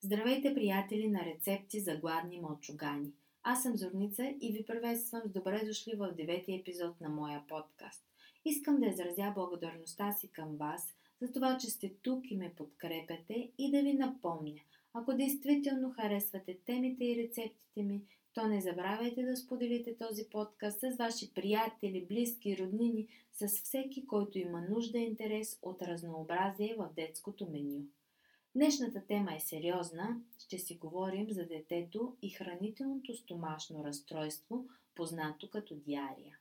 Здравейте, приятели на рецепти за гладни мълчугани. Аз съм Зорница и ви приветствам с добре дошли в девети епизод на моя подкаст. Искам да изразя благодарността си към вас за това, че сте тук и ме подкрепяте и да ви напомня, ако действително харесвате темите и рецептите ми, то не забравяйте да споделите този подкаст с ваши приятели, близки, роднини, с всеки, който има нужда и интерес от разнообразие в детското меню. Днешната тема е сериозна. Ще си говорим за детето и хранителното стомашно разстройство, познато като диария.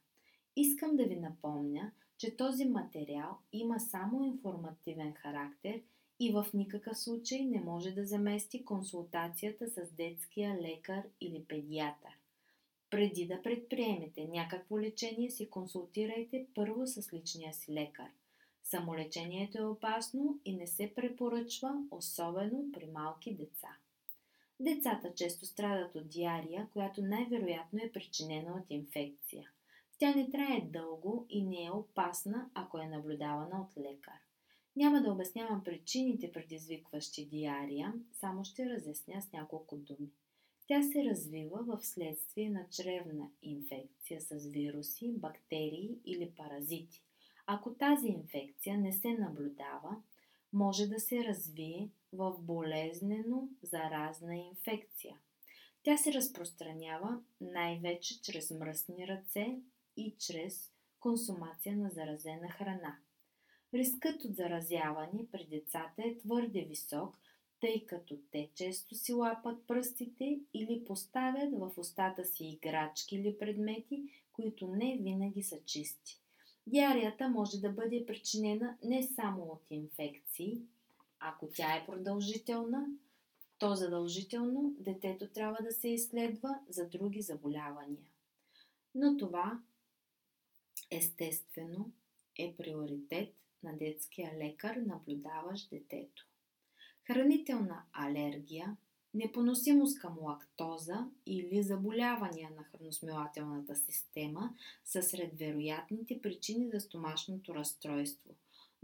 Искам да ви напомня, че този материал има само информативен характер и в никакъв случай не може да замести консултацията с детския лекар или педиатър. Преди да предприемете някакво лечение, се консултирайте първо с личния си лекар – Самолечението е опасно и не се препоръчва, особено при малки деца. Децата често страдат от диария, която най-вероятно е причинена от инфекция. Тя не трае дълго и не е опасна, ако е наблюдавана от лекар. Няма да обяснявам причините, предизвикващи диария, само ще разясня с няколко думи. Тя се развива в следствие на чревна инфекция с вируси, бактерии или паразити. Ако тази инфекция не се наблюдава, може да се развие в болезнено заразна инфекция. Тя се разпространява най-вече чрез мръсни ръце и чрез консумация на заразена храна. Рискът от заразяване при децата е твърде висок, тъй като те често си лапат пръстите или поставят в устата си играчки или предмети, които не винаги са чисти. Диарията може да бъде причинена не само от инфекции, ако тя е продължителна, то задължително детето трябва да се изследва за други заболявания. Но това естествено е приоритет на детския лекар, наблюдаващ детето. Хранителна алергия непоносимост към лактоза или заболявания на храносмилателната система са сред вероятните причини за стомашното разстройство.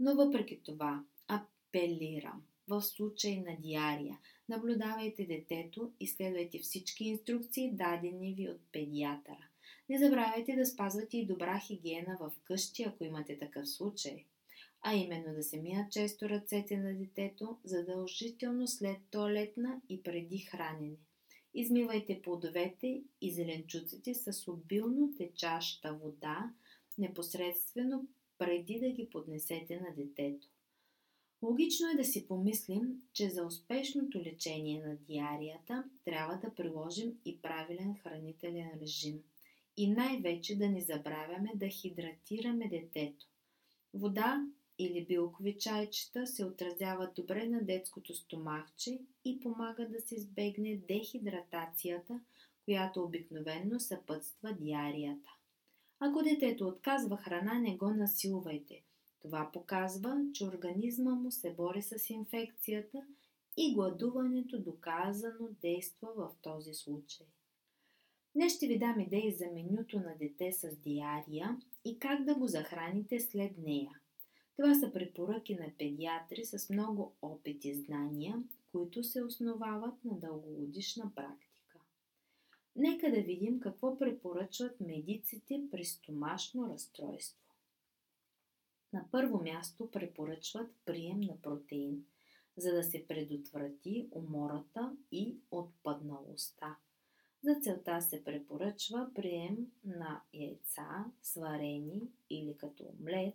Но въпреки това, апелирам в случай на диария. Наблюдавайте детето и следвайте всички инструкции, дадени ви от педиатъра. Не забравяйте да спазвате и добра хигиена в къщи, ако имате такъв случай а именно да се мият често ръцете на детето, задължително след туалетна и преди хранене. Измивайте плодовете и зеленчуците с обилно течаща вода, непосредствено преди да ги поднесете на детето. Логично е да си помислим, че за успешното лечение на диарията трябва да приложим и правилен хранителен режим. И най-вече да не забравяме да хидратираме детето. Вода или билкови чайчета се отразяват добре на детското стомахче и помагат да се избегне дехидратацията, която обикновенно съпътства диарията. Ако детето отказва храна, не го насилвайте. Това показва, че организма му се бори с инфекцията и гладуването доказано действа в този случай. Днес ще ви дам идеи за менюто на дете с диария и как да го захраните след нея. Това са препоръки на педиатри с много опит и знания, които се основават на дългогодишна практика. Нека да видим какво препоръчват медиците при стомашно разстройство. На първо място препоръчват прием на протеин, за да се предотврати умората и отпадналостта. За целта се препоръчва прием на яйца, сварени или като омлет,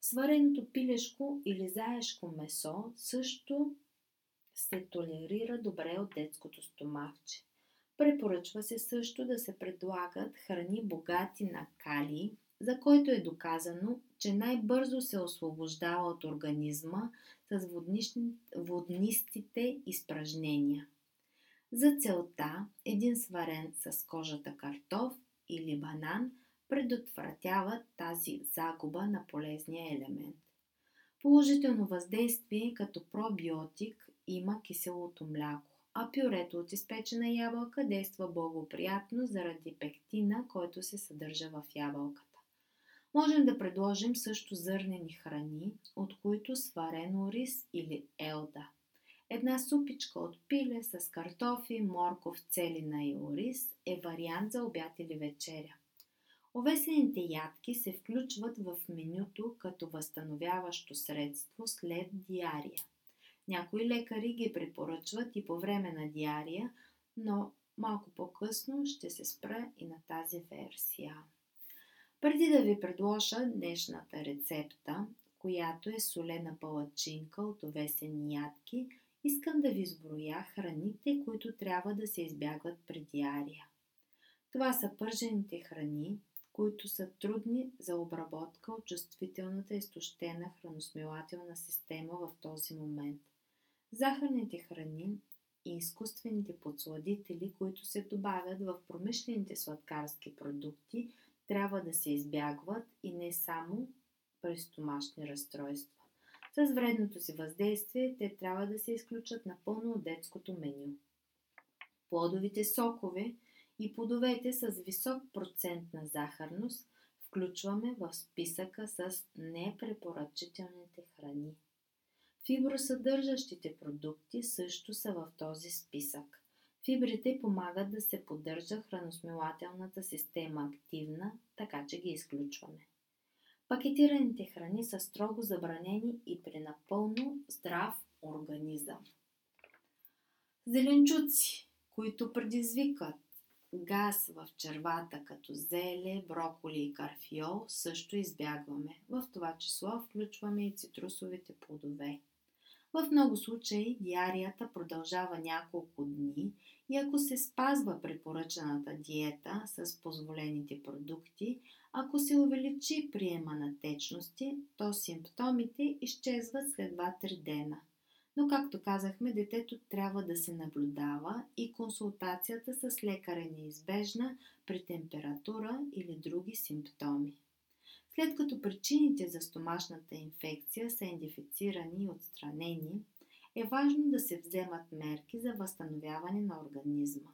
Свареното пилешко или заешко месо също се толерира добре от детското стомахче. Препоръчва се също да се предлагат храни богати на калий, за който е доказано, че най-бързо се освобождава от организма с воднистите изпражнения. За целта един сварен с кожата картоф или банан – предотвратяват тази загуба на полезния елемент. Положително въздействие като пробиотик има киселото мляко, а пюрето от изпечена ябълка действа благоприятно заради пектина, който се съдържа в ябълката. Можем да предложим също зърнени храни, от които сварено рис или елда. Една супичка от пиле с картофи, морков, целина и ориз е вариант за обяд или вечеря. Овесените ядки се включват в менюто като възстановяващо средство след диария. Някои лекари ги препоръчват и по време на диария, но малко по-късно ще се спра и на тази версия. Преди да ви предложа днешната рецепта, която е солена палачинка от овесени ядки, искам да ви изброя храните, които трябва да се избягват при диария. Това са пържените храни, които са трудни за обработка от чувствителната изтощена храносмилателна система в този момент. Захарните храни и изкуствените подсладители, които се добавят в промишлените сладкарски продукти, трябва да се избягват и не само при стомашни разстройства. С вредното си въздействие те трябва да се изключат напълно от детското меню. Плодовите сокове и плодовете с висок процент на захарност включваме в списъка с непрепоръчителните храни. Фибросъдържащите продукти също са в този списък. Фибрите помагат да се поддържа храносмилателната система активна, така че ги изключваме. Пакетираните храни са строго забранени и при напълно здрав организъм. Зеленчуци, които предизвикат газ в червата като зеле, броколи и карфиол също избягваме. В това число включваме и цитрусовите плодове. В много случаи диарията продължава няколко дни и ако се спазва препоръчаната диета с позволените продукти, ако се увеличи приема на течности, то симптомите изчезват след 2-3 дена. Но, както казахме, детето трябва да се наблюдава и консултацията с лекар е неизбежна при температура или други симптоми. След като причините за стомашната инфекция са идентифицирани и отстранени, е важно да се вземат мерки за възстановяване на организма.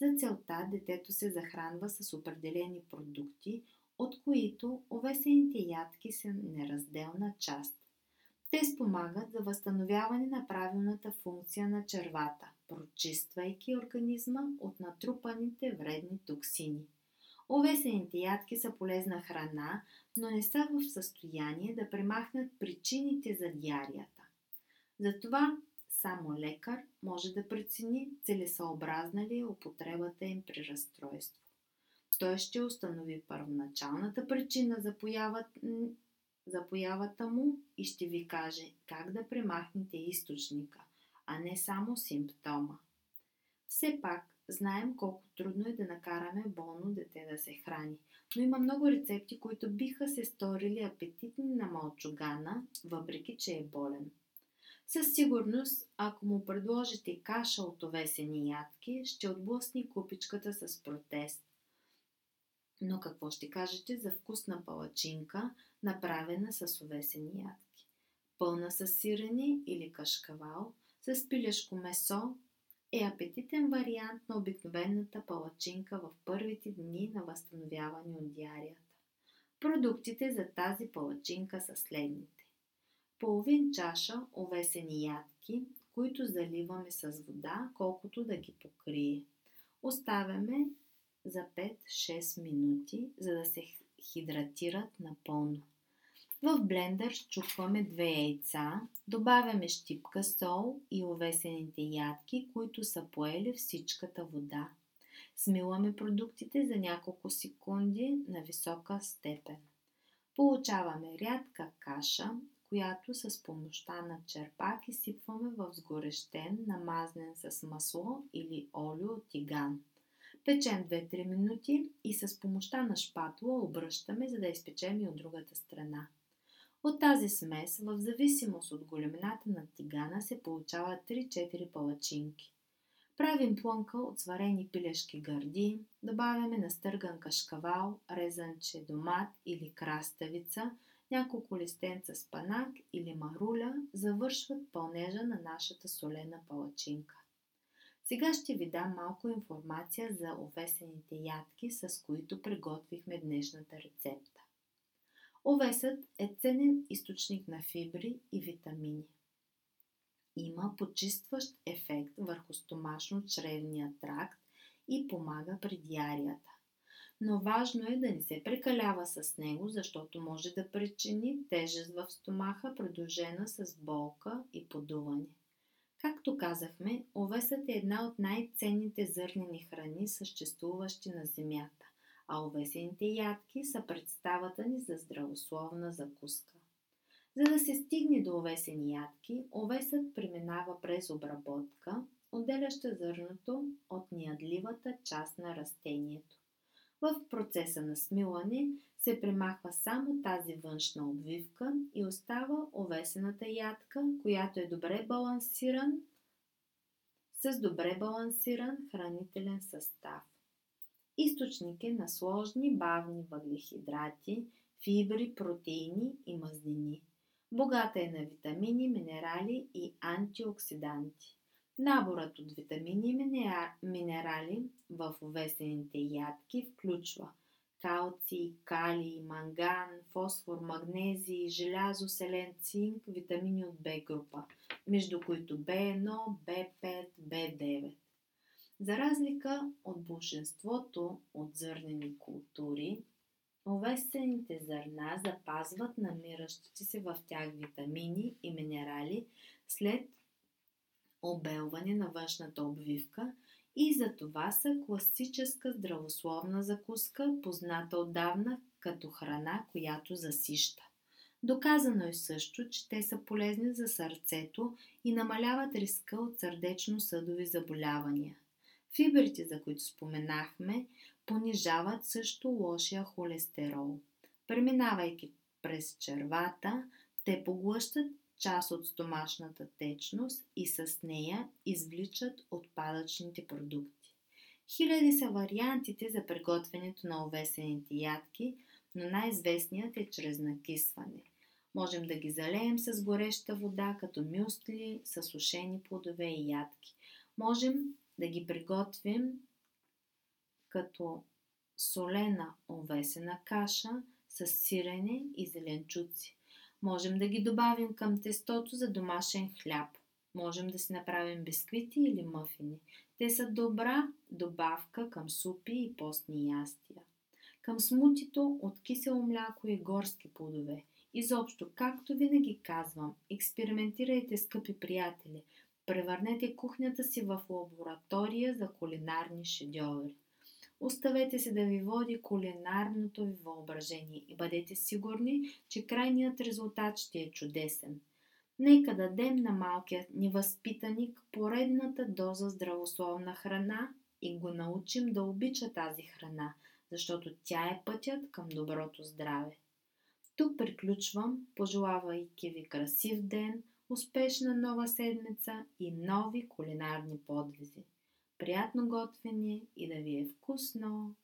За целта детето се захранва с определени продукти, от които овесените ядки са неразделна част. Те спомагат за възстановяване на правилната функция на червата, прочиствайки организма от натрупаните вредни токсини. Овесените ядки са полезна храна, но не са в състояние да премахнат причините за диарията. Затова само лекар може да прецени целесъобразна ли е употребата им при разстройство. Той ще установи първоначалната причина за появата, за появата му и ще ви каже как да премахнете източника, а не само симптома. Все пак, знаем колко трудно е да накараме болно дете да се храни, но има много рецепти, които биха се сторили апетитни на малчугана, въпреки че е болен. Със сигурност, ако му предложите каша от овесени ядки, ще отблъсни купичката с протест. Но какво ще кажете за вкусна палачинка, направена с овесени ядки? Пълна с сирене или кашкавал, с пилешко месо е апетитен вариант на обикновената палачинка в първите дни на възстановяване от диарията. Продуктите за тази палачинка са следните. Половин чаша овесени ядки, които заливаме с вода, колкото да ги покрие. Оставяме за 5-6 минути, за да се хидратират напълно. В блендър щупваме две яйца, добавяме щипка сол и овесените ядки, които са поели всичката вода. Смиламе продуктите за няколко секунди на висока степен. Получаваме рядка каша, която с помощта на черпак изсипваме в сгорещен, намазнен с масло или олио тиган. Печем 2-3 минути и с помощта на шпатула обръщаме, за да изпечем и от другата страна. От тази смес, в зависимост от големината на тигана, се получават 3-4 палачинки. Правим плънка от сварени пилешки гърди, добавяме настърган кашкавал, резанче домат или краставица, няколко листенца спанак или маруля завършват пълнежа на нашата солена палачинка. Сега ще ви дам малко информация за овесените ядки, с които приготвихме днешната рецепта. Овесът е ценен източник на фибри и витамини. има почистващ ефект върху стомашно-чревния тракт и помага при диарията. Но важно е да не се прекалява с него, защото може да причини тежест в стомаха, придружена с болка и подуване. Както казахме, овесът е една от най-ценните зърнени храни, съществуващи на Земята, а овесените ядки са представата ни за здравословна закуска. За да се стигне до овесени ядки, овесът преминава през обработка, отделяща зърното от неядливата част на растението. В процеса на смилане се премахва само тази външна обвивка и остава овесената ядка, която е добре балансиран с добре балансиран хранителен състав. Източник е на сложни бавни въглехидрати, фибри, протеини и мазнини. Богата е на витамини, минерали и антиоксиданти. Наборът от витамини и минерали в овесените ядки включва калций, калий, манган, фосфор, магнезий, желязо, селен, цинк, витамини от Б група, между които B1, B5, B9. За разлика от большинството от зърнени култури, овесените зърна запазват намиращите се в тях витамини и минерали след обелване на външната обвивка и за това са класическа здравословна закуска, позната отдавна като храна, която засища. Доказано е също, че те са полезни за сърцето и намаляват риска от сърдечно-съдови заболявания. Фибрите, за които споменахме, понижават също лошия холестерол. Преминавайки през червата, те поглъщат част от стомашната течност и с нея извличат отпадъчните продукти. Хиляди са вариантите за приготвянето на овесените ядки, но най-известният е чрез накисване. Можем да ги залеем с гореща вода, като мюсли, с сушени плодове и ядки. Можем да ги приготвим като солена овесена каша с сирене и зеленчуци. Можем да ги добавим към тестото за домашен хляб. Можем да си направим бисквити или мъфини. Те са добра добавка към супи и постни ястия. Към смутито от кисело мляко и горски плодове. Изобщо, както винаги казвам, експериментирайте, скъпи приятели. Превърнете кухнята си в лаборатория за кулинарни шедьоври. Оставете се да ви води кулинарното ви въображение и бъдете сигурни, че крайният резултат ще е чудесен. Нека дадем на малкият ни възпитаник поредната доза здравословна храна и го научим да обича тази храна, защото тя е пътят към доброто здраве. Тук приключвам, пожелавайки ви красив ден, успешна нова седмица и нови кулинарни подвизи. Приятно готвене и да ви е вкусно!